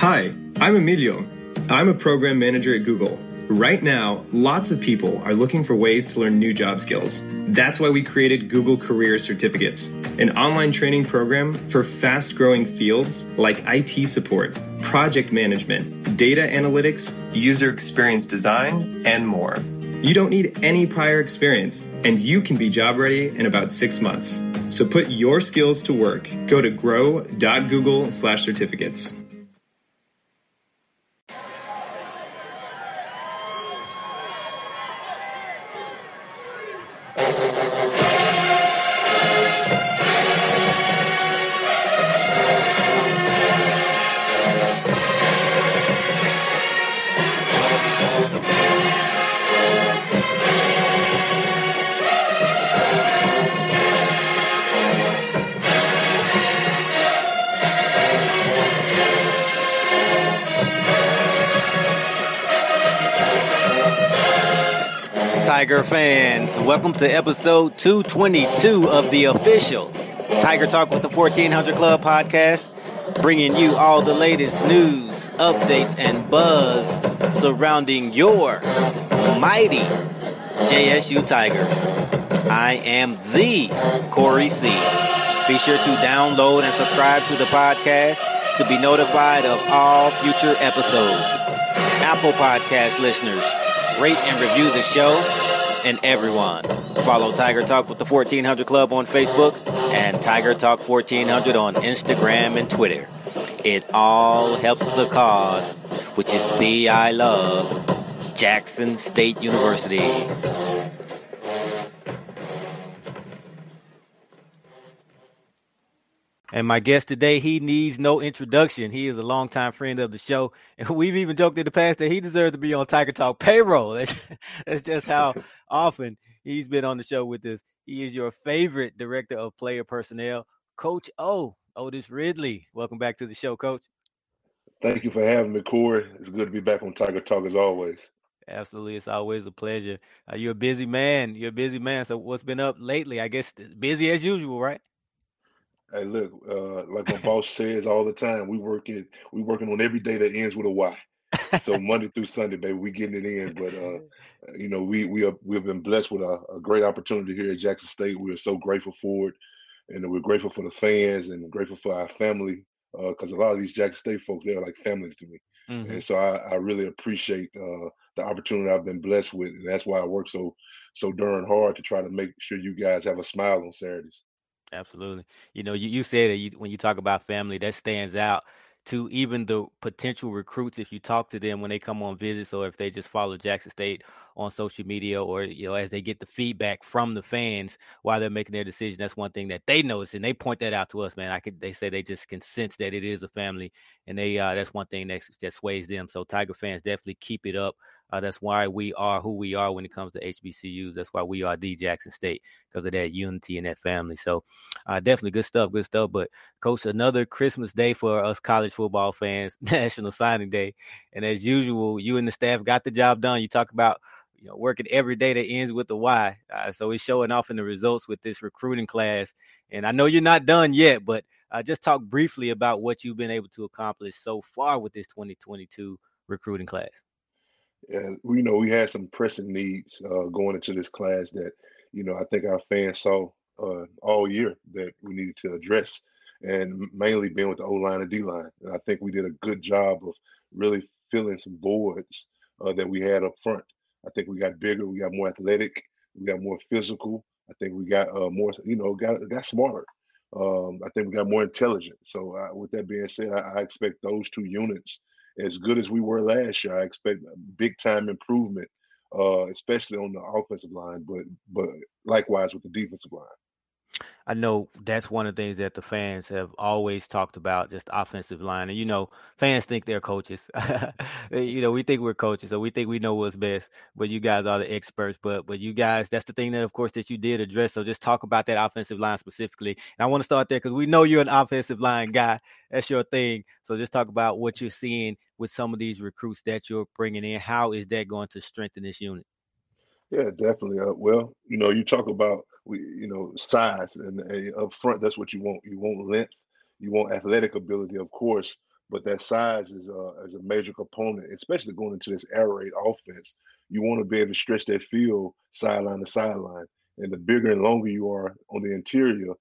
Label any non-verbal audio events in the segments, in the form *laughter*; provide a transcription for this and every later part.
Hi, I'm Emilio. I'm a program manager at Google. Right now, lots of people are looking for ways to learn new job skills. That's why we created Google Career Certificates, an online training program for fast growing fields like IT support, project management, data analytics, user experience design, and more. You don't need any prior experience, and you can be job ready in about six months. So put your skills to work. Go to grow.google slash certificates. Welcome to episode 222 of the official Tiger Talk with the 1400 Club podcast, bringing you all the latest news, updates, and buzz surrounding your mighty JSU Tigers. I am the Corey C. Be sure to download and subscribe to the podcast to be notified of all future episodes. Apple Podcast listeners, rate and review the show and everyone. Follow Tiger Talk with the 1400 Club on Facebook and Tiger Talk 1400 on Instagram and Twitter. It all helps the cause, which is the I love Jackson State University. And my guest today, he needs no introduction. He is a longtime friend of the show. And *laughs* we've even joked in the past that he deserves to be on Tiger Talk payroll. *laughs* That's, that's just how often he's been on the show with us. He is your favorite director of player personnel, Coach O, Otis Riddley. Welcome back to the show, Coach. Thank you for having me, Corey. It's good to be back on Tiger Talk as always. Absolutely. It's always a pleasure. Uh, you're a busy man. You're a busy man. So, what's been up lately? I guess busy as usual, right? Hey, look, uh, like my boss says all the time, we working we working on every day that ends with a Y. So Monday through Sunday, baby, we getting it in. But uh, *laughs* you know, we we have we've been blessed with a, a, great opportunity here at Jackson State. We are so grateful for it, and we're grateful for the fans and grateful for our family because uh, a lot of these Jackson State folks they're like families to me, mm-hmm. and so I, I really appreciate uh, the opportunity I've been blessed with, and that's why I work so so darn hard to try to make sure you guys have a smile on Saturdays. Absolutely. You know, you, you said that you, when you talk about family, that stands out to even the potential recruits if you talk to them when they come on visits or if they just follow Jackson State on social media or you know as they get the feedback from the fans while they're making their decision that's one thing that they notice and they point that out to us man I could they say they just can sense that it is a family and they uh that's one thing that, that sways them so Tiger fans definitely keep it up uh, that's why we are who we are when it comes to HBCUs. That's why we are the Jackson State because of that unity and that family. So, uh, definitely good stuff, good stuff. But, coach, another Christmas day for us college football fans, *laughs* National Signing Day. And as usual, you and the staff got the job done. You talk about you know working every day that ends with a Y. Uh, so it's showing off in the results with this recruiting class. And I know you're not done yet, but uh, just talk briefly about what you've been able to accomplish so far with this 2022 recruiting class and you know we had some pressing needs uh, going into this class that you know I think our fans saw uh, all year that we needed to address, and mainly being with the O line and D line. And I think we did a good job of really filling some voids uh, that we had up front. I think we got bigger, we got more athletic, we got more physical. I think we got uh, more, you know, got got smarter. Um, I think we got more intelligent. So, uh, with that being said, I, I expect those two units as good as we were last year. I expect big time improvement, uh, especially on the offensive line, but but likewise with the defensive line. I know that's one of the things that the fans have always talked about, just offensive line. And you know, fans think they're coaches. *laughs* you know, we think we're coaches, so we think we know what's best. But you guys are the experts. But but you guys, that's the thing that, of course, that you did address. So just talk about that offensive line specifically. And I want to start there because we know you're an offensive line guy. That's your thing. So just talk about what you're seeing with some of these recruits that you're bringing in. How is that going to strengthen this unit? Yeah, definitely. Uh, well, you know, you talk about we, you know, size and uh, up front. That's what you want. You want length. You want athletic ability, of course. but that size is a, is a major component, especially going into this air raid offense. You want to be able to stretch that field sideline to sideline. And the bigger and longer you are on the interior,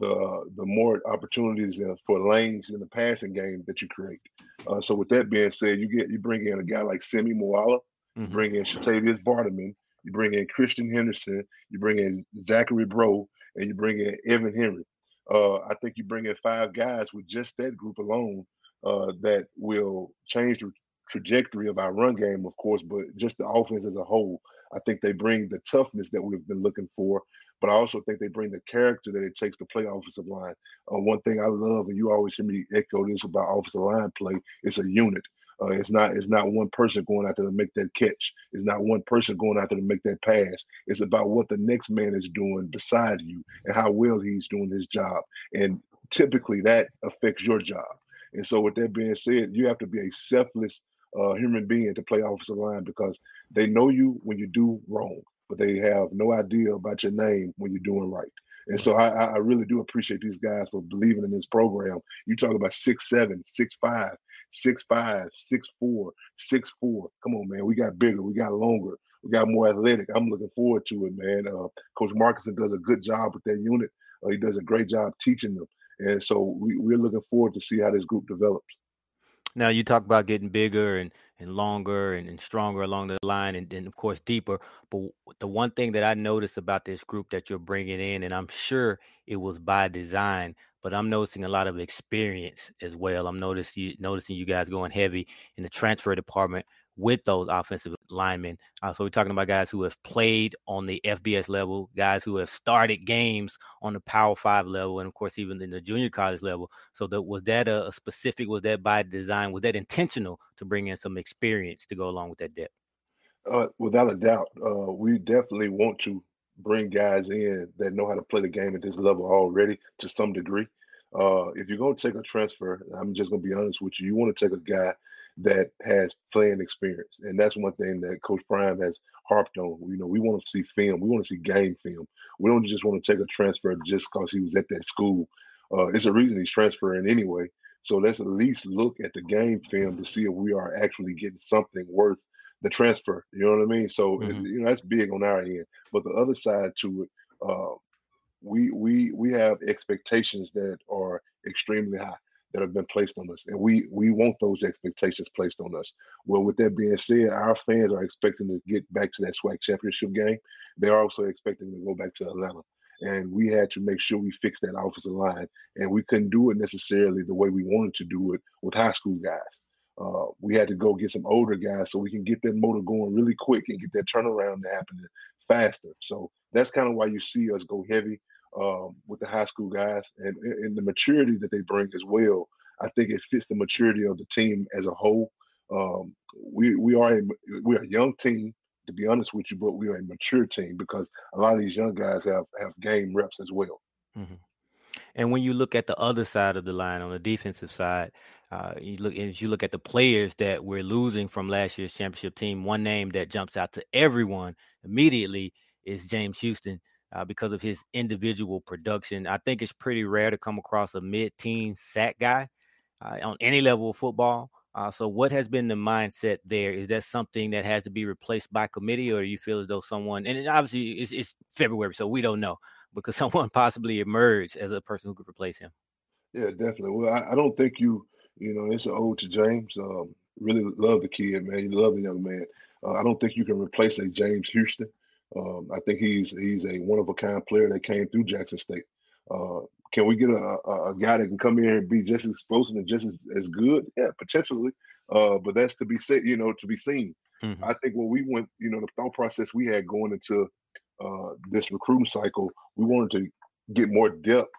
the the more opportunities for lanes in the passing game that you create. Uh, so with that being said, you get you bring in a guy like Semi Moala, mm-hmm. bring in Shatavius Barterman, you bring in Christian Henderson, you bring in Zachary Bro, and you bring in Evan Henry. Uh, I think you bring in five guys with just that group alone uh, that will change the trajectory of our run game, of course, but just the offense as a whole. I think they bring the toughness that we've been looking for, but I also think they bring the character that it takes to play offensive line. Uh, one thing I love, and you always hear me echo this about offensive line play, it's a unit. Uh, it's not it's not one person going out there to make that catch. It's not one person going out there to make that pass. It's about what the next man is doing beside you and how well he's doing his job. And typically that affects your job. And so, with that being said, you have to be a selfless uh, human being to play offensive line because they know you when you do wrong, but they have no idea about your name when you're doing right. And so I, I really do appreciate these guys for believing in this program. You talk about six seven, six five, six five, six four, six four. Come on, man. We got bigger, we got longer, we got more athletic. I'm looking forward to it, man. Uh, Coach Markinson does a good job with that unit. Uh, he does a great job teaching them. And so we, we're looking forward to see how this group develops. Now you talk about getting bigger and, and longer and, and stronger along the line and then of course deeper. But the one thing that I noticed about this group that you're bringing in, and I'm sure it was by design, but I'm noticing a lot of experience as well. I'm noticing noticing you guys going heavy in the transfer department with those offensive linemen. Uh, so we're talking about guys who have played on the FBS level, guys who have started games on the Power Five level, and of course even in the junior college level. So that was that a, a specific? Was that by design? Was that intentional to bring in some experience to go along with that depth? Uh, without a doubt, uh, we definitely want to bring guys in that know how to play the game at this level already to some degree. Uh, if you're going to take a transfer, I'm just going to be honest with you. You want to take a guy that has playing experience. And that's one thing that Coach Prime has harped on. You know, we want to see film. We want to see game film. We don't just want to take a transfer just because he was at that school. Uh, it's a reason he's transferring anyway. So let's at least look at the game film to see if we are actually getting something worth the transfer. You know what I mean? So mm-hmm. you know that's big on our end. But the other side to it, uh, we we we have expectations that are extremely high that have been placed on us, and we we want those expectations placed on us. Well, with that being said, our fans are expecting to get back to that SWAC championship game. They're also expecting to go back to Atlanta, and we had to make sure we fixed that offensive line, and we couldn't do it necessarily the way we wanted to do it with high school guys. Uh, we had to go get some older guys so we can get that motor going really quick and get that turnaround to happen faster. So that's kind of why you see us go heavy um, with the high school guys and, and the maturity that they bring as well. I think it fits the maturity of the team as a whole. Um, we we are a we're a young team to be honest with you, but we are a mature team because a lot of these young guys have have game reps as well. Mm-hmm. And when you look at the other side of the line on the defensive side, uh, you look as you look at the players that we're losing from last year's championship team. One name that jumps out to everyone immediately is James Houston uh, because of his individual production. I think it's pretty rare to come across a mid-teen sack guy uh, on any level of football. Uh, so, what has been the mindset there? Is that something that has to be replaced by committee, or you feel as though someone, and obviously it's, it's February, so we don't know, because *laughs* someone possibly emerged as a person who could replace him? Yeah, definitely. Well, I, I don't think you, you know, it's an ode to James. Um, really love the kid, man. You love the young man. Uh, I don't think you can replace a James Houston. Um, I think he's he's a one of a kind player that came through Jackson State. Uh, can we get a, a, a, guy that can come here and be just as explosive and just as, as good? Yeah, potentially. Uh, but that's to be said, you know, to be seen. Mm-hmm. I think when we went, you know, the thought process we had going into uh, this recruiting cycle, we wanted to get more depth,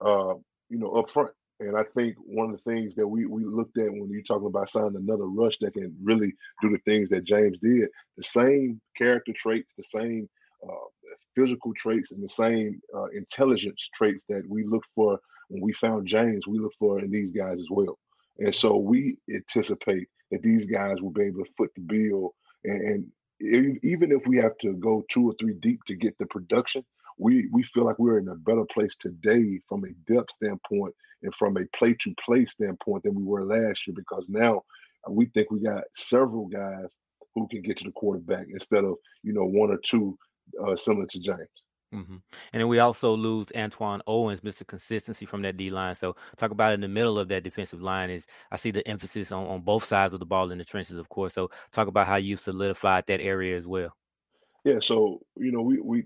uh, you know, up front. And I think one of the things that we we looked at when you're talking about signing another rush that can really do the things that James did, the same character traits, the same uh, physical traits, and the same uh, intelligence traits that we looked for when we found James, we look for in these guys as well. And so we anticipate that these guys will be able to foot the bill. And, and even if we have to go two or three deep to get the production, we we feel like we're in a better place today from a depth standpoint and from a play to play standpoint than we were last year because now we think we got several guys who can get to the quarterback instead of you know one or two uh, similar to James. Mm-hmm. And then we also lose Antoine Owens, Mr. Consistency from that D line. So talk about in the middle of that defensive line is I see the emphasis on, on both sides of the ball in the trenches, of course. So talk about how you solidified that area as well. Yeah, so you know, we we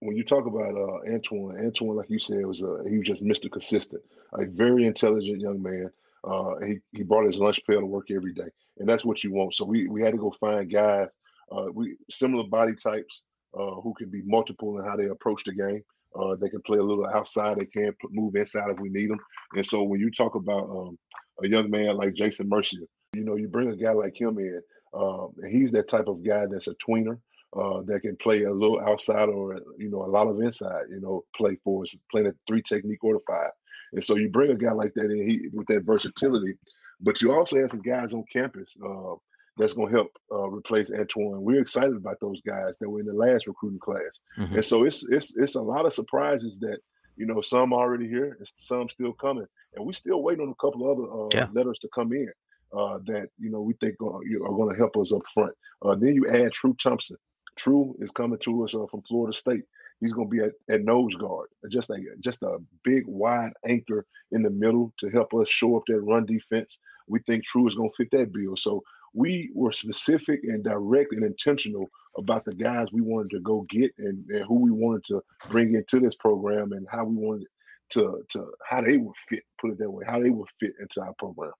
when you talk about uh, Antoine, Antwan, like you said, was a, he was just Mr. Consistent, a very intelligent young man. Uh, he he brought his lunch pail to work every day, and that's what you want. So we we had to go find guys, uh, we similar body types uh, who can be multiple in how they approach the game. Uh, they can play a little outside. They can move inside if we need them. And so when you talk about um, a young man like Jason Mercier, you know, you bring a guy like him in, um, and he's that type of guy that's a tweener uh, that can play a little outside or you know a lot of inside. You know, play for us, playing a three technique or the five. And so you bring a guy like that in, he with that versatility. But you also have some guys on campus uh, that's going to help uh, replace Antoine. We're excited about those guys that were in the last recruiting class, mm-hmm. and so it's it's it's a lot of surprises that you know some already here and some still coming, and we still waiting on a couple other uh, yeah. letters to come in uh, that you know we think are, are going to help us up front. Uh, then you add True Thompson. True is coming to us uh, from Florida State. He's going to be at, at nose guard, just a just a big wide anchor in the middle to help us show up that run defense. We think True is going to fit that bill. So we were specific and direct and intentional about the guys we wanted to go get and, and who we wanted to bring into this program and how we wanted to to how they would fit, put it that way, how they would fit into our program.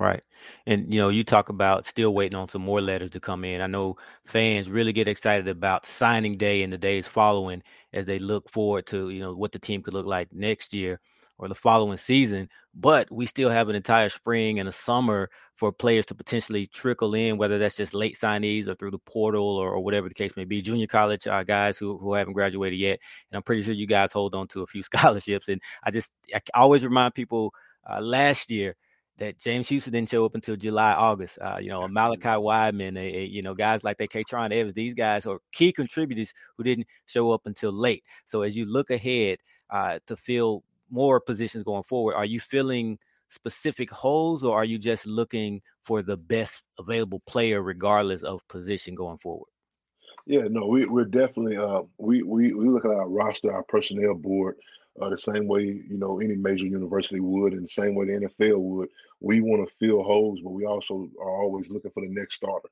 Right. And you know, you talk about still waiting on some more letters to come in. I know fans really get excited about signing day and the days following as they look forward to, you know, what the team could look like next year or the following season. But we still have an entire spring and a summer for players to potentially trickle in, whether that's just late signees or through the portal or, or whatever the case may be. Junior college uh, guys who, who haven't graduated yet. And I'm pretty sure you guys hold on to a few *laughs* scholarships. And I just I always remind people uh, last year that James Houston didn't show up until July, August. Uh, you know, Malachi Wideman, a, a, you know, guys like that, Katron Evans, these guys are key contributors who didn't show up until late. So as you look ahead uh, to fill more positions going forward, are you filling specific holes or are you just looking for the best available player regardless of position going forward? Yeah, no, we, we're definitely uh, we, we we look at our roster, our personnel board, uh, the same way you know any major university would, and the same way the NFL would. We want to fill holes, but we also are always looking for the next starter.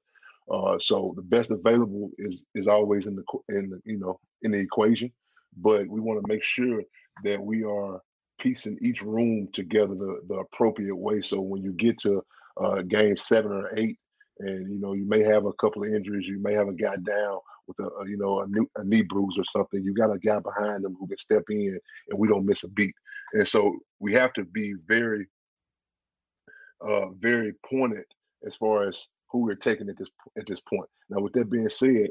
Uh, so the best available is is always in the in the you know in the equation, but we want to make sure that we are piecing each room together the, the appropriate way. So when you get to uh, game seven or eight, and you know you may have a couple of injuries, you may have a guy down with a, a you know a, new, a, knee bruise or something. You got a guy behind them who can step in, and we don't miss a beat. And so we have to be very, uh, very pointed as far as who we're taking at this at this point. Now, with that being said,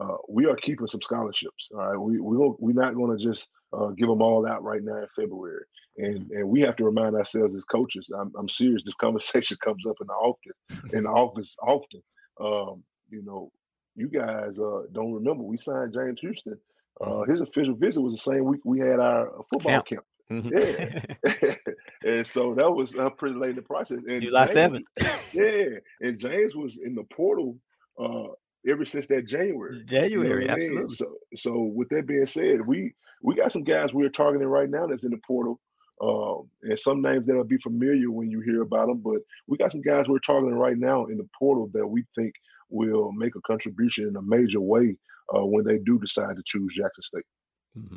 uh, we are keeping some scholarships. All right, we we we're not going to just uh, give them all out right now in February, and and we have to remind ourselves as coaches. I'm, I'm serious. This *laughs* conversation comes up in the often in the office often. Um, you know, you guys uh, don't remember we signed James Houston. Uh, mm-hmm. his official visit was the same week we had our football camp. camp. Mm-hmm. Yeah, *laughs* *laughs* and so that was uh, pretty late in the process. And July seventh. yeah, and James was in the portal uh, ever since that January. January, you know absolutely. I mean? So, so with that being said, we we got some guys we're targeting right now that's in the portal. Um, and some names that'll be familiar when you hear about them, but we got some guys we're targeting right now in the portal that we think will make a contribution in a major way uh, when they do decide to choose Jackson State. Mm-hmm.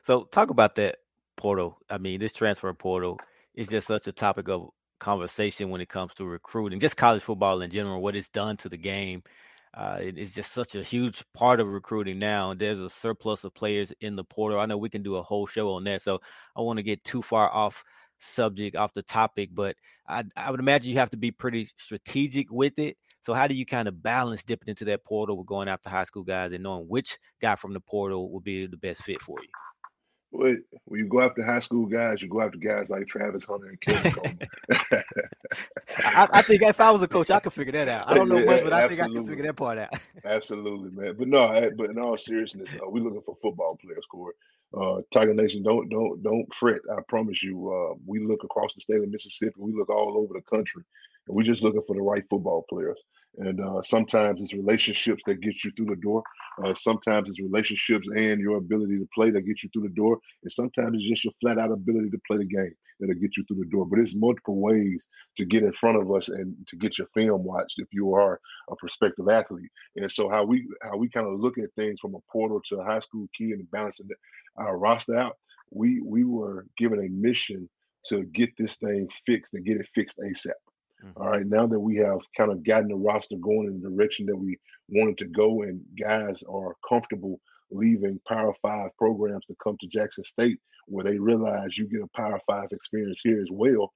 So, talk about that portal. I mean, this transfer portal is just such a topic of conversation when it comes to recruiting, just college football in general, what it's done to the game. Uh, it is just such a huge part of recruiting now. There's a surplus of players in the portal. I know we can do a whole show on that, so I want to get too far off subject, off the topic, but I, I would imagine you have to be pretty strategic with it. So, how do you kind of balance dipping into that portal with going after high school guys and knowing which guy from the portal will be the best fit for you? When you go after high school guys, you go after guys like Travis Hunter and Kevin *laughs* Coleman. I, I, think if I was a coach, I could figure that out. I don't know yeah, much, but I absolutely. think I can figure that part out. *laughs* Absolutely, man. But no, but in all seriousness, uh, we're looking for football players, Corey. Uh, Tiger Nation, don't don't don't fret. I promise you, uh, we look across the state of Mississippi. We look all over the country, and we're just looking for the right football players. And uh, sometimes it's relationships that get you through the door. Uh, sometimes it's relationships and your ability to play that get you through the door. And sometimes it's just your flat out ability to play the game that'll get you through the door. But it's multiple ways to get in front of us and to get your film watched if you are a prospective athlete. And so how we how we kind of look at things from a portal to a high school kid and balancing our roster out, we we were given a mission to get this thing fixed and get it fixed ASAP. Mm-hmm. All right, now that we have kind of gotten the roster going in the direction that we wanted to go, and guys are comfortable leaving Power Five programs to come to Jackson State, where they realize you get a Power Five experience here as well.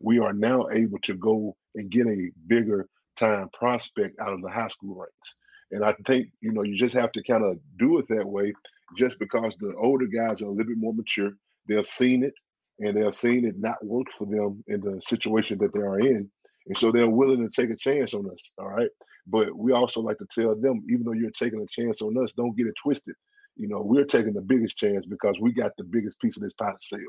We are now able to go and get a bigger time prospect out of the high school ranks. And I think, you know, you just have to kind of do it that way just because the older guys are a little bit more mature. They've seen it and they've seen it not work for them in the situation that they are in. And so they're willing to take a chance on us. All right. But we also like to tell them, even though you're taking a chance on us, don't get it twisted. You know, we're taking the biggest chance because we got the biggest piece of this pie to sell.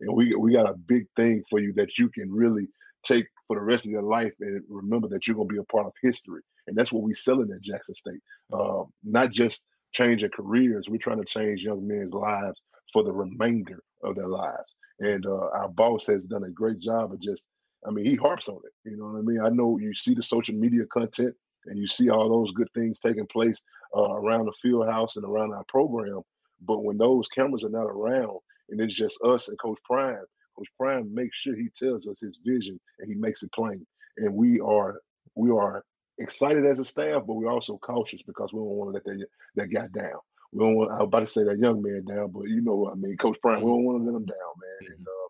And we we got a big thing for you that you can really take for the rest of your life and remember that you're going to be a part of history. And that's what we're selling at Jackson State. Uh, not just changing careers, we're trying to change young men's lives for the remainder of their lives. And uh, our boss has done a great job of just I mean, he harps on it. You know what I mean? I know you see the social media content and you see all those good things taking place uh, around the field house and around our program. But when those cameras are not around and it's just us and Coach Prime, Coach Prime makes sure he tells us his vision and he makes it plain. And we are we are excited as a staff, but we're also cautious because we don't want to let that that guy down. We don't want. I was about to say that young man down, but you know what I mean, Coach Prime. We mm-hmm. don't want to let him down, man. And uh,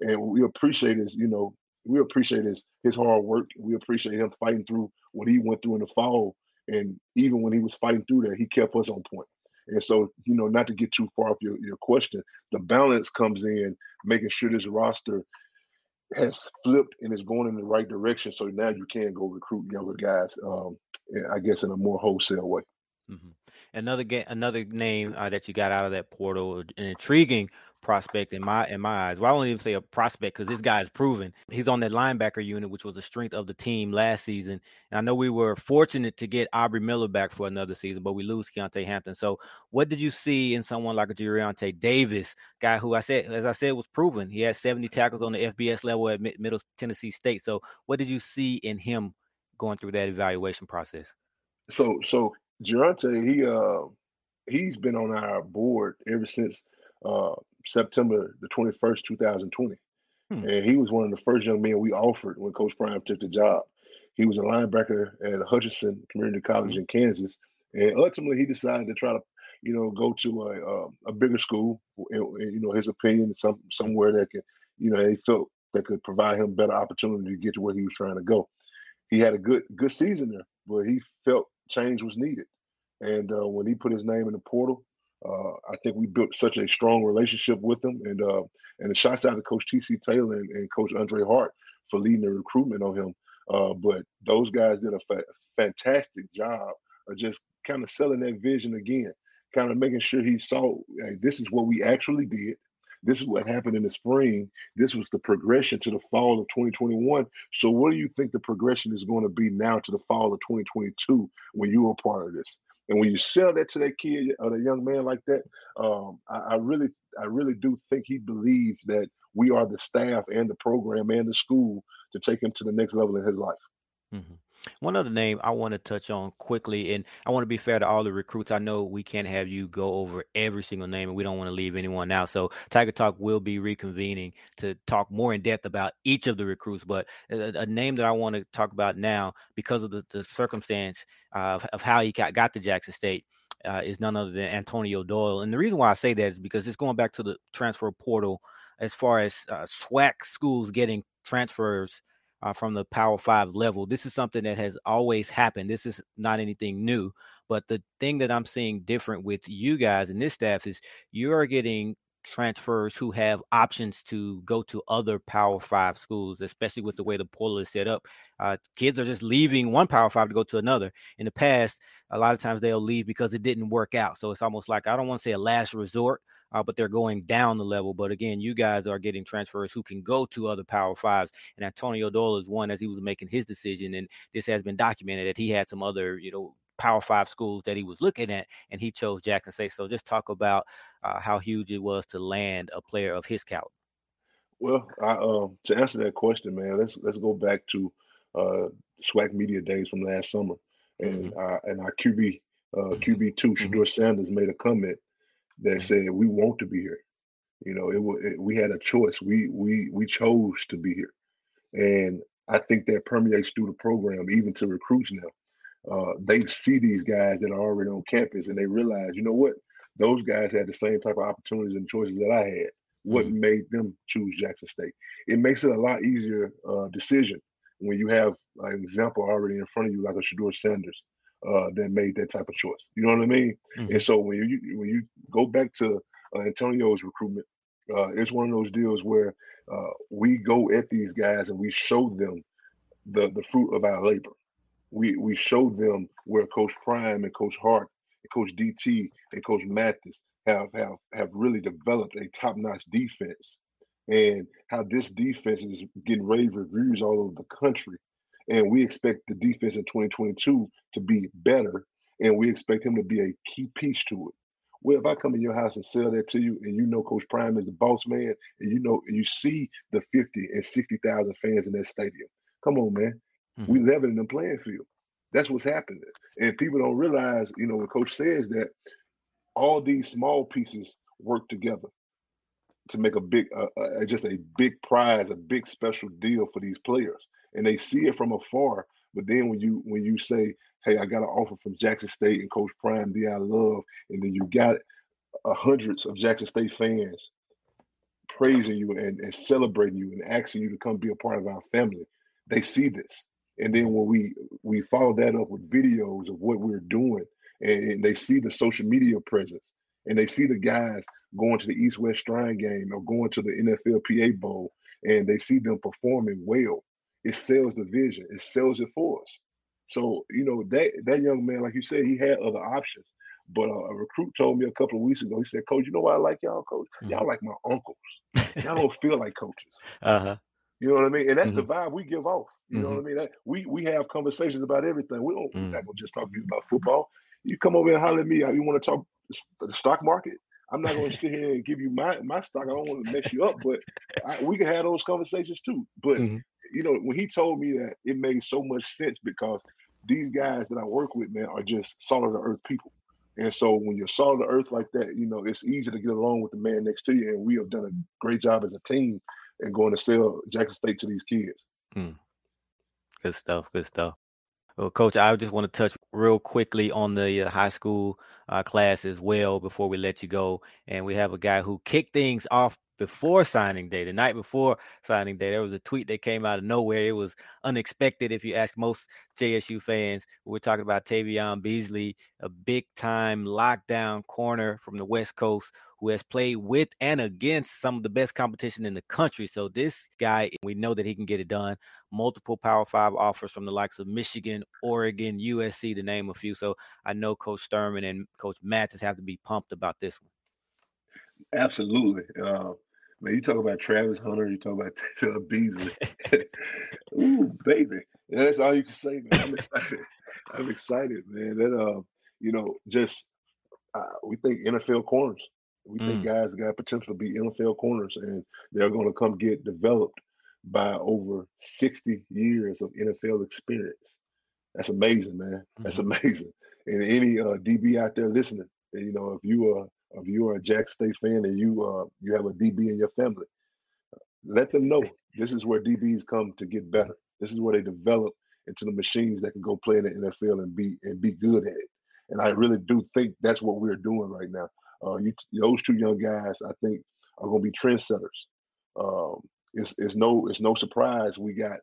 and we appreciate his, you know, we appreciate his his hard work. We appreciate him fighting through what he went through in the fall, and even when he was fighting through that, he kept us on point. And so, you know, not to get too far off your, your question, the balance comes in making sure this roster has flipped and is going in the right direction. So now you can go recruit younger guys, um, I guess, in a more wholesale way. Mm-hmm. Another game, another name uh, that you got out of that portal, an intriguing prospect in my in my eyes. Well, I won't even say a prospect because this guy is proven. He's on that linebacker unit, which was the strength of the team last season. And I know we were fortunate to get Aubrey Miller back for another season, but we lose Keontae Hampton. So, what did you see in someone like a Geronte Davis, guy who I said, as I said, was proven? He had 70 tackles on the FBS level at Middle Tennessee State. So, what did you see in him going through that evaluation process? So, so Geronte, he uh he's been on our board ever since uh September the 21st, 2020. Hmm. And he was one of the first young men we offered when Coach Prime took the job. He was a linebacker at Hutchinson Community College hmm. in Kansas. And ultimately, he decided to try to, you know, go to a, a, um, a bigger school. And, and, you know, his opinion, some somewhere that could, you know, he felt that could provide him better opportunity to get to where he was trying to go. He had a good good season there, but he felt change was needed. And uh, when he put his name in the portal, uh, I think we built such a strong relationship with him, and uh, and shots out to Coach T.C. Taylor and, and, Coach Andre Hart for leading the recruitment on him. Uh, but those guys did a fa- fantastic job of just kind of selling that vision again, kind of making sure he saw hey, this is what we actually did. This is what happened in the spring. This was the progression to the fall of 2021. So, what do you think the progression is going to be now to the fall of 2022 when you are part of this? And when you sell that to that kid or a young man like that, um, I, I, really, I really do think he believes that we are the staff and the program and the school to take him to the next level in his life. Mm-hmm. One other name I want to touch on quickly, and I want to be fair to all the recruits. I know we can't have you go over every single name, and we don't want to leave anyone out. So Tiger Talk will be reconvening to talk more in depth about each of the recruits. But a, a name that I want to talk about now, because of the, the circumstance uh, of how he got, got to Jackson State, uh, is none other than Antonio Doyle. And the reason why I say that is because it's going back to the transfer portal as far as uh, SWAC schools getting transfers uh, from the Power Five level. This is something that has always happened. This is not anything new. But the thing that I'm seeing different with you guys and this staff is you are getting transfers who have options to go to other Power Five schools, especially with the way the portal is set up. Uh, kids are just leaving one Power Five to go to another. In the past, a lot of times they'll leave because it didn't work out. So it's almost like I don't want to say a last resort, uh, but they're going down the level. But again, you guys are getting transfers who can go to other Power Fives, and Antonio Doyle is one as he was making his decision, and this has been documented that he had some other, you know, Power Five schools that he was looking at, and he chose Jackson State. So just talk about uh, how huge it was to land a player of his caliber. Well, I, um, to answer that question, man, let's let's go back to uh, SWAC media days from last summer, and mm-hmm. uh, and our QB uh, QB 2 mm-hmm. Sanders made a comment that said we want to be here. You know, it, it we had a choice. We we we chose to be here, and I think that permeates through the program, even to recruits now uh, they see these guys that are already on campus and they realize, you know what, those guys had the same type of opportunities and choices that I had. What mm-hmm. made them choose Jackson State? It makes it a lot easier uh, decision when you have an example already in front of you, like a Shedeur Sanders, uh, that made that type of choice. You know what I mean? Mm-hmm. And so when you when you go back to uh, Antonio's recruitment, uh, it's one of those deals where uh, we go at these guys and we show them the the fruit of our labor we we showed them where Coach Prime and Coach Hart and Coach DT and Coach Mathis have have have really developed a top-notch defense and how this defense is getting rave reviews all over the country. And we expect the defense in 2022 to be better, and we expect him to be a key piece to it. Well, if I come in your house and sell that to you, and you know Coach Prime is the boss man, and you know you see the 50 and 60,000 fans in that stadium, come on, man. Mm-hmm. We leveling the playing field. That's what's happening. And people don't realize, you know, when coach says that all these small pieces work together to make a big, uh, uh, just a big prize, a big special deal for these players. And they see it from afar. But then when you when you say, "Hey, I got an offer from Jackson State and Coach Prime, D. I love," and then you got uh, hundreds of Jackson State fans praising you and, and celebrating you and asking you to come be a part of our family, they see this. And then when we we follow that up with videos of what we're doing, and, and they see the social media presence, and they see the guys going to the East West Shrine game or going to the NFL PA Bowl, and they see them performing well, it sells the vision. It sells it for us. So you know that that young man, like you said, he had other options. But uh, a recruit told me a couple of weeks ago. He said, "Coach, you know why I like y'all, Coach? Mm-hmm. Y'all like my uncles. *laughs* y'all don't feel like coaches. Uh-huh. You know what I mean? And that's mm-hmm. the vibe we give off. You know mm-hmm. what I mean? That, we we have conversations about everything. We don't. Mm. We're not gonna just talk to you about football. You come over and holler at me. You want to talk the stock market? I'm not going to sit here and give you my my stock. I don't want to mess you up, but I, we can have those conversations too. But mm-hmm. You know, when he told me that, it made so much sense because these guys that I work with, man, are just solid earth people. And so when you're solid earth like that, you know, it's easy to get along with the man next to you. And we have done a great job as a team and going to sell Jackson State to these kids. Mm. Good stuff. Good stuff. Well, Coach, I just want to touch real quickly on the uh, high school uh, class as well before we let you go. And we have a guy who kicked things off before signing day, the night before signing day. There was a tweet that came out of nowhere. It was unexpected if you ask most JSU fans. We're talking about Tavion Beasley, a big time lockdown corner from the West Coast who has played with and against some of the best competition in the country. So this guy, we know that he can get it done. Multiple Power Five offers from the likes of Michigan, Oregon, USC, to name a few. So I know Coach Thurman and Coach Mathis have to be pumped about this one. Absolutely. Uh, man, you talk about Travis Hunter, you talk about *laughs* Taylor Beasley. *laughs* *laughs* Ooh, baby. Yeah, that's all you can say, man. I'm excited. I'm excited, man. That uh, you know, just uh, we think NFL corners. We mm. think guys got potential to be NFL corners, and they're going to come get developed by over 60 years of NFL experience. That's amazing, man. Mm-hmm. That's amazing. And any uh, DB out there listening, you know, if you are if you are a Jack State fan and you uh you have a DB in your family, let them know this is where DBs come to get better. This is where they develop into the machines that can go play in the NFL and be and be good at it. And I really do think that's what we're doing right now. Uh, you, those two young guys, I think, are going to be trendsetters. Um, it's, it's no it's no surprise we got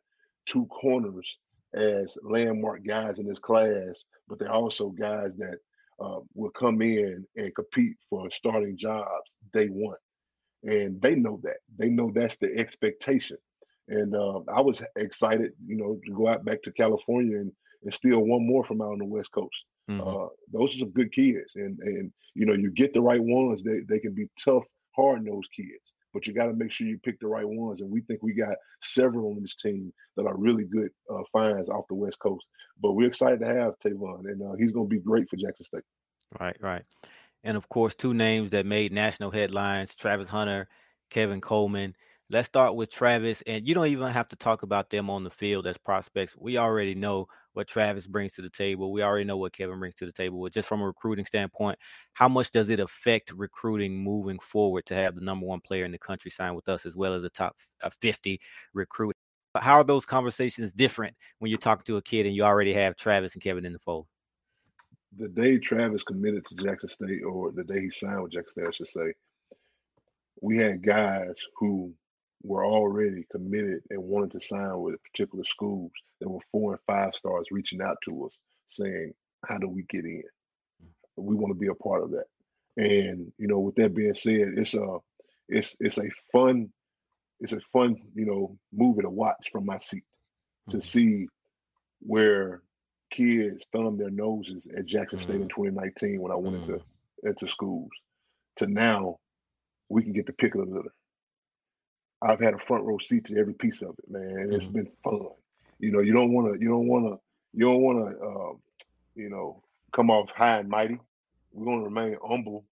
two corners as landmark guys in this class, but they're also guys that uh, will come in and compete for starting jobs day one. and they know that. They know that's the expectation. And uh, I was excited, you know, to go out back to California and, and steal one more from out on the West Coast. Mm-hmm. Uh, those are some good kids, and and you know, you get the right ones. They they can be tough, hard nosed kids, but you got to make sure you pick the right ones. And we think we got several on this team that are really good uh, finds off the West Coast. But we're excited to have Tavon, and uh, he's going to be great for Jackson State. Right, right. And of course, two names that made national headlines Travis Hunter, Kevin Coleman. Let's start with Travis. And you don't even have to talk about them on the field as prospects. We already know what Travis brings to the table. We already know what Kevin brings to the table. But just from a recruiting standpoint, how much does it affect recruiting moving forward to have the number one player in the country sign with us as well as the top uh, 50 recruit? How are those conversations different when you're talking to a kid and you already have Travis and Kevin in the fold? the day Travis committed to Jackson State, or the day he signed with Jackson State, I should say, we had guys who were already committed and wanted to sign with particular schools that were four and five stars reaching out to us saying, How do we get in? We want to be a part of that. And, you know, with that being said, it's a it's it's a fun, it's a fun, you know, movie to watch from my seat to mm-hmm. see where kids thumb their noses at Jackson State in mm-hmm. 2019 when I went into mm-hmm. into schools to now we can get the pick of the litter. I've had a front row seat to every piece of it, man. It's mm-hmm. been fun. You know, you don't want to, you don't want to, you don't want to, um, you know, come off high and mighty. We're going to remain humble,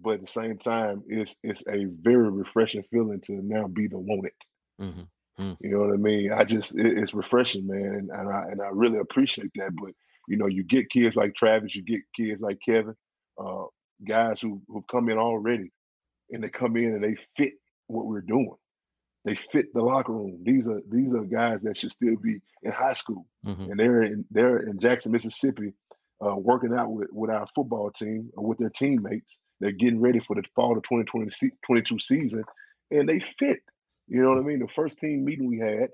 but at the same time, it's it's a very refreshing feeling to now be the wanted. Mm-hmm. Mm. You know what I mean? I just it, it's refreshing, man, and I and I really appreciate that. But you know, you get kids like Travis, you get kids like Kevin, uh, guys who who've come in already, and they come in and they fit what we're doing. They fit the locker room. These are these are guys that should still be in high school, mm-hmm. and they're in they're in Jackson, Mississippi, uh, working out with with our football team or with their teammates. They're getting ready for the fall of 2022 season, and they fit. You know what I mean? The first team meeting we had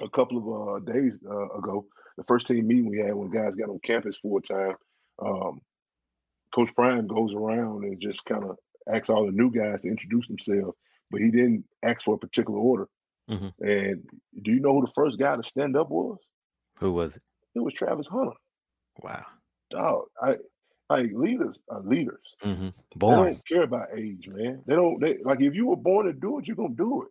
a couple of uh, days uh, ago, the first team meeting we had when guys got on campus full time, um, Coach Prime goes around and just kind of asks all the new guys to introduce themselves, but he didn't ask for a particular order. Mm-hmm. And do you know who the first guy to stand up was? Who was it? It was Travis Hunter. Wow. Dog, I like leaders are leaders. Mm-hmm. Born. They don't care about age, man. They don't. They like if you were born to do it, you're gonna do it.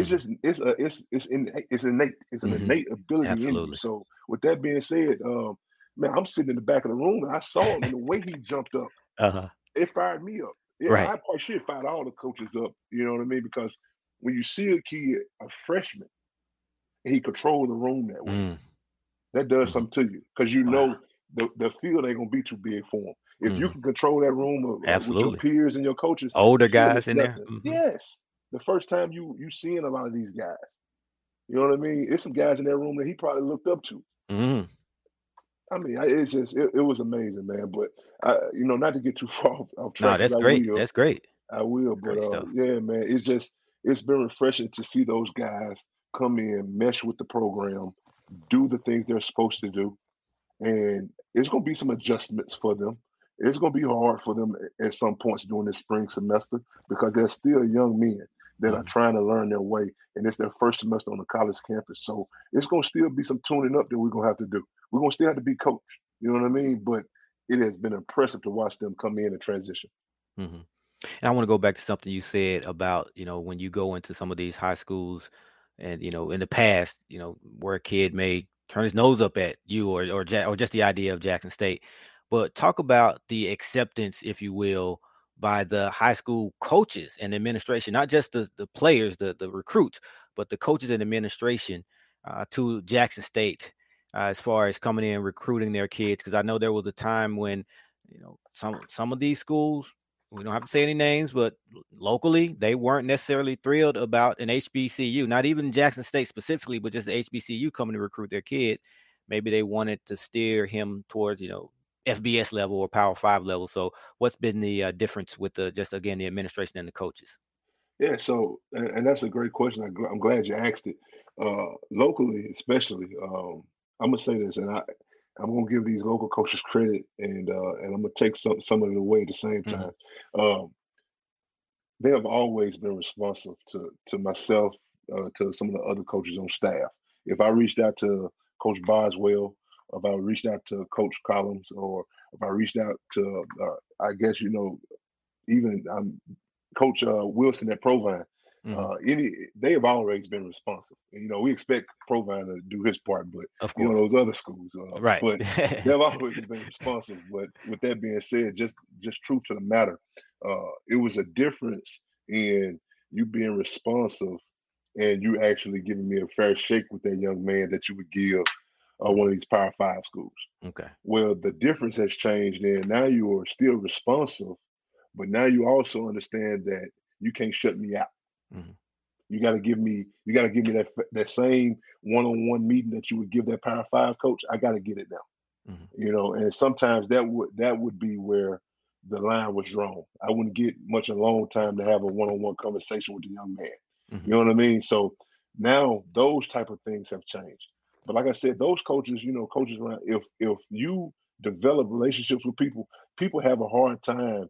It's mm-hmm. just it's a it's it's in it's innate. It's an mm-hmm. innate ability Absolutely. in you. So with that being said, um, man, I'm sitting in the back of the room and I saw him and the way he jumped up, uh-huh. it fired me up. Yeah, right. I probably should fire all the coaches up. You know what I mean? Because when you see a kid, a freshman, and he control the room that way, mm. that does something to you because you wow. know the, the field ain't gonna be too big for him. If mm-hmm. you can control that room of, Absolutely. with your peers and your coaches, older guys in there, mm-hmm. yes. The first time you you seeing a lot of these guys, you know what I mean. It's some guys in that room that he probably looked up to. Mm-hmm. I mean, it's just it, it, was amazing, man. But I, you know, not to get too *laughs* far off, track. No, that's great. Will, that's great. I will, but uh, yeah, man, it's just it's been refreshing to see those guys come in, mesh with the program, do the things they're supposed to do, and it's going to be some adjustments for them. It's going to be hard for them at some points during this spring semester because they're still young men that are mm-hmm. trying to learn their way, and it's their first semester on the college campus. So it's going to still be some tuning up that we're going to have to do. We're going to still have to be coached. You know what I mean? But it has been impressive to watch them come in and transition. Mm-hmm. And I want to go back to something you said about you know when you go into some of these high schools, and you know in the past, you know where a kid may turn his nose up at you or or, or just the idea of Jackson State. But talk about the acceptance, if you will, by the high school coaches and administration, not just the the players, the the recruits, but the coaches and administration uh, to Jackson State uh, as far as coming in recruiting their kids. Because I know there was a time when you know some some of these schools we don't have to say any names, but locally, they weren't necessarily thrilled about an HBCU, not even Jackson State specifically, but just the HBCU coming to recruit their kid. Maybe they wanted to steer him towards, you know, FBS level or Power Five level. So, what's been the uh, difference with the just again the administration and the coaches? Yeah, so and, and that's a great question. I, am glad you asked it. Uh, locally, especially, um, I'm gonna say this, and I I'm gonna give these local coaches credit, and uh, and I'm gonna take some some of it away at the same mm-hmm. time. Mm-hmm. Um, they have always been responsive to to myself, uh, to some of the other coaches on staff. If I reached out to Coach Boswell, if I reached out to Coach Collins, or if I reached out to, uh, I guess you know, even um, Coach uh, Wilson at Provine, Mm-hmm. Uh, any they have always been responsive. And, you know, we expect Provine to do his part, but of course. you know those other schools, uh, right? But *laughs* they've always been responsive. But with that being said, just just truth to the matter, uh, it was a difference in you being responsive and you actually giving me a fair shake with that young man that you would give uh, one of these Power Five schools. Okay. Well, the difference has changed. Then now you are still responsive, but now you also understand that you can't shut me out. Mm-hmm. You got to give me, you got to give me that that same one-on-one meeting that you would give that Power Five coach. I got to get it now. Mm-hmm. You know, and sometimes that would that would be where the line was drawn. I wouldn't get much alone time to have a one-on-one conversation with the young man. Mm-hmm. You know what I mean? So now those type of things have changed. But like I said, those coaches, you know, coaches around, if if you develop relationships with people, people have a hard time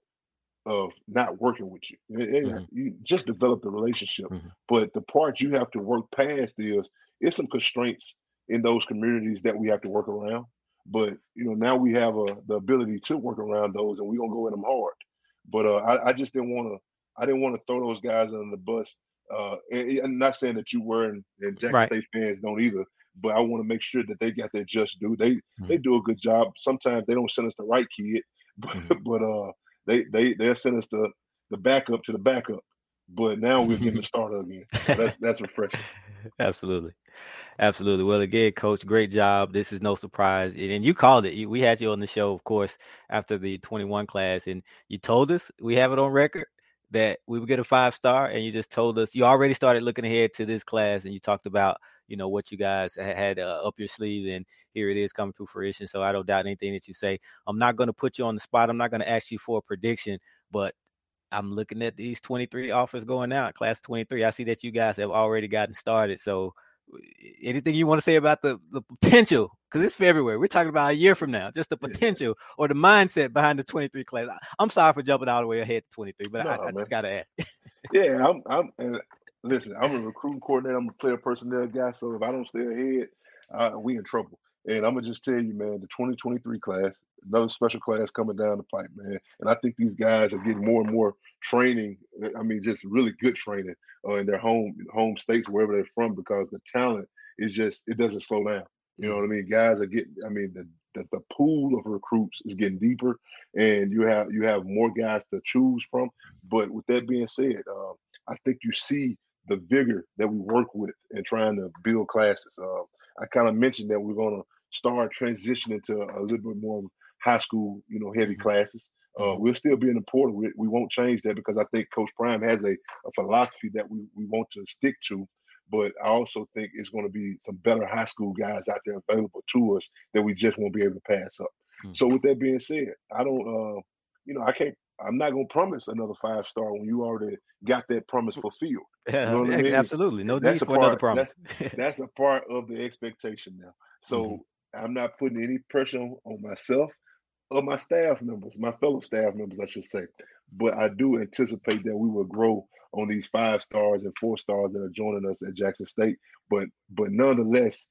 of not working with you. Mm-hmm. You just develop the relationship. Mm-hmm. But the part you have to work past is it's some constraints in those communities that we have to work around. But you know, now we have uh, the ability to work around those, and we're gonna go in them hard. But uh, I, I, just didn't want to. I didn't want to throw those guys under the bus. Uh, and, and not saying that you were, and, and Jackson right. State fans don't either. But I want to make sure that they got their just due. They mm-hmm. they do a good job. Sometimes they don't send us the right kid, *laughs* but mm-hmm. but uh, they they they'll send us the the backup to the backup. But now we're getting the *laughs* starter again. So that's that's refreshing. *laughs* Absolutely. Absolutely. Well, again, coach, great job. This is no surprise. And you called it. We had you on the show, of course, after the 21 class, and you told us we have it on record that we would get a five star. And you just told us you already started looking ahead to this class and you talked about you know what you guys had uh, up your sleeve, and here it is coming to fruition. So I don't doubt anything that you say. I'm not going to put you on the spot. I'm not going to ask you for a prediction, but I'm looking at these 23 offers going out, class 23. I see that you guys have already gotten started. So anything you want to say about the, the potential because it's february we're talking about a year from now just the potential or the mindset behind the 23 class i'm sorry for jumping all the way ahead to 23 but no, I, I just gotta ask yeah i'm i'm listen, I'm a recruiting coordinator. I'm a player personnel guy. So if I don't stay ahead, uh, we in trouble. And I'm gonna just tell you, man, the 2023 class, another special class coming down the pipe, man. And I think these guys are getting more and more training. I mean, just really good training uh, in their home home states, wherever they're from, because the talent is just it doesn't slow down. You know what I mean? Guys are getting. I mean, the the, the pool of recruits is getting deeper, and you have you have more guys to choose from. But with that being said, uh, I think you see the vigor that we work with in trying to build classes. Uh, I kind of mentioned that we're going to start transitioning to a little bit more high school, you know, heavy mm-hmm. classes. Uh, mm-hmm. we'll still be in the portal. We, we, won't change that because I think Coach Prime has a, a philosophy that we, we want to stick to. But I also think it's going to be some better high school guys out there available to us that we just won't be able to pass up. Mm-hmm. So with that being said, I don't, uh, you know, I can't I'm not gonna promise another five star when you already got that promise fulfilled. Yeah, *laughs* you know I mean? absolutely. No that's need for part, another promise. That's, *laughs* that's, a part of the expectation now. So mm-hmm. I'm not putting any pressure on, on myself or my staff members, my fellow staff members, I should say. But I do anticipate that we will grow on these five stars and four stars that are joining us at Jackson State. But but nonetheless,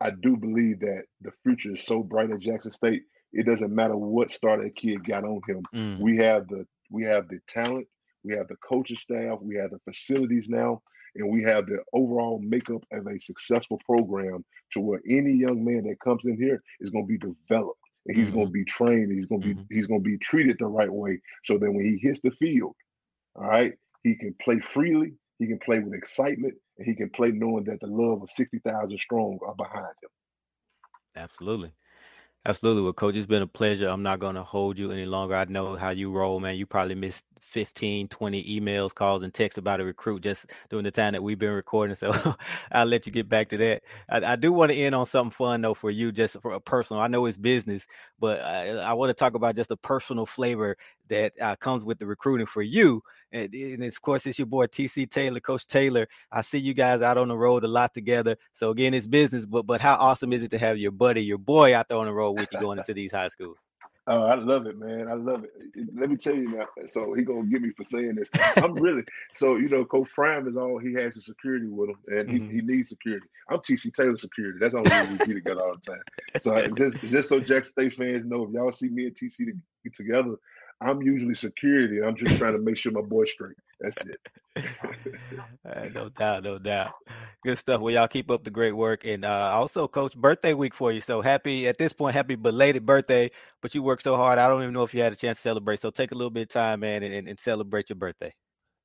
I do believe that the future is so bright at Jackson State it doesn't matter what star that kid got on him. Mm. We have the we have the talent, we have the coaching staff, we have the facilities now, and we have the overall makeup of a successful program to where any young man that comes in here is going to be developed and he's mm-hmm. going to be trained. He's going to be mm-hmm. he's going to be treated the right way. So then when he hits the field, all right, he can play freely. He can play with excitement, and he can play knowing that the love of sixty thousand strong are behind him. Absolutely. Absolutely. Well, coach, it's been a pleasure. I'm not going to hold you any longer. I know how you roll, man. You probably missed 15, 20 emails, calls, and texts about a recruit just during the time that we've been recording. So *laughs* I'll let you get back to that. I, I do want to end on something fun, though, for you, just for a personal. I know it's business, but I, I want to talk about just a personal flavor that uh, comes with the recruiting for you. And, and of course, it's your boy TC Taylor, Coach Taylor. I see you guys out on the road a lot together. So again, it's business, but but how awesome is it to have your buddy, your boy, out there on the road with you going into these high schools? Oh, I love it, man. I love it. Let me tell you now. So he gonna get me for saying this. I'm *laughs* really so you know, Coach Prime is all he has is security with him, and he, mm-hmm. he needs security. I'm TC Taylor security. That's all we be together all the time. So *laughs* just just so Jack State fans know, if y'all see me and TC together, I'm usually security. I'm just trying to make sure my boy's straight. That's it. *laughs* no doubt, no doubt. Good stuff. Well, y'all keep up the great work. And uh, also, Coach, birthday week for you. So happy at this point, happy belated birthday. But you worked so hard. I don't even know if you had a chance to celebrate. So take a little bit of time, man, and, and, and celebrate your birthday.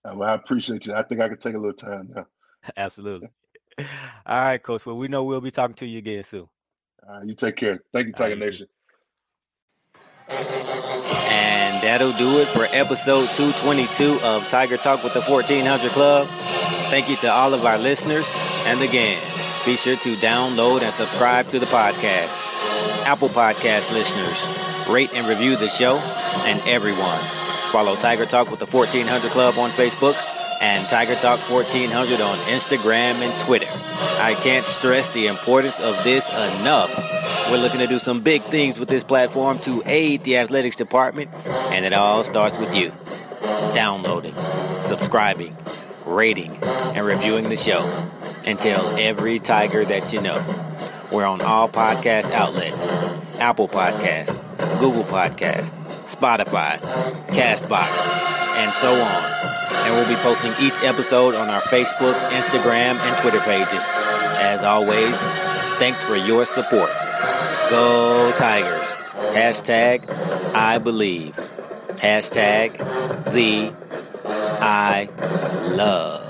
Um, I appreciate you. I think I can take a little time now. *laughs* Absolutely. All right, Coach. Well, we know we'll be talking to you again soon. All right, you take care. Thank you, Tiger right, Nation. And that'll do it for episode 222 of Tiger Talk with the 1400 Club. Thank you to all of our listeners. And again, be sure to download and subscribe to the podcast. Apple Podcast listeners, rate and review the show. And everyone, follow Tiger Talk with the 1400 Club on Facebook and Tiger Talk 1400 on Instagram and Twitter. I can't stress the importance of this enough. We're looking to do some big things with this platform to aid the athletics department, and it all starts with you. Downloading, subscribing, rating, and reviewing the show. And tell every Tiger that you know. We're on all podcast outlets Apple Podcasts, Google Podcasts, Spotify, Castbox, and so on and we'll be posting each episode on our Facebook, Instagram, and Twitter pages. As always, thanks for your support. Go Tigers. Hashtag I believe. Hashtag the I love.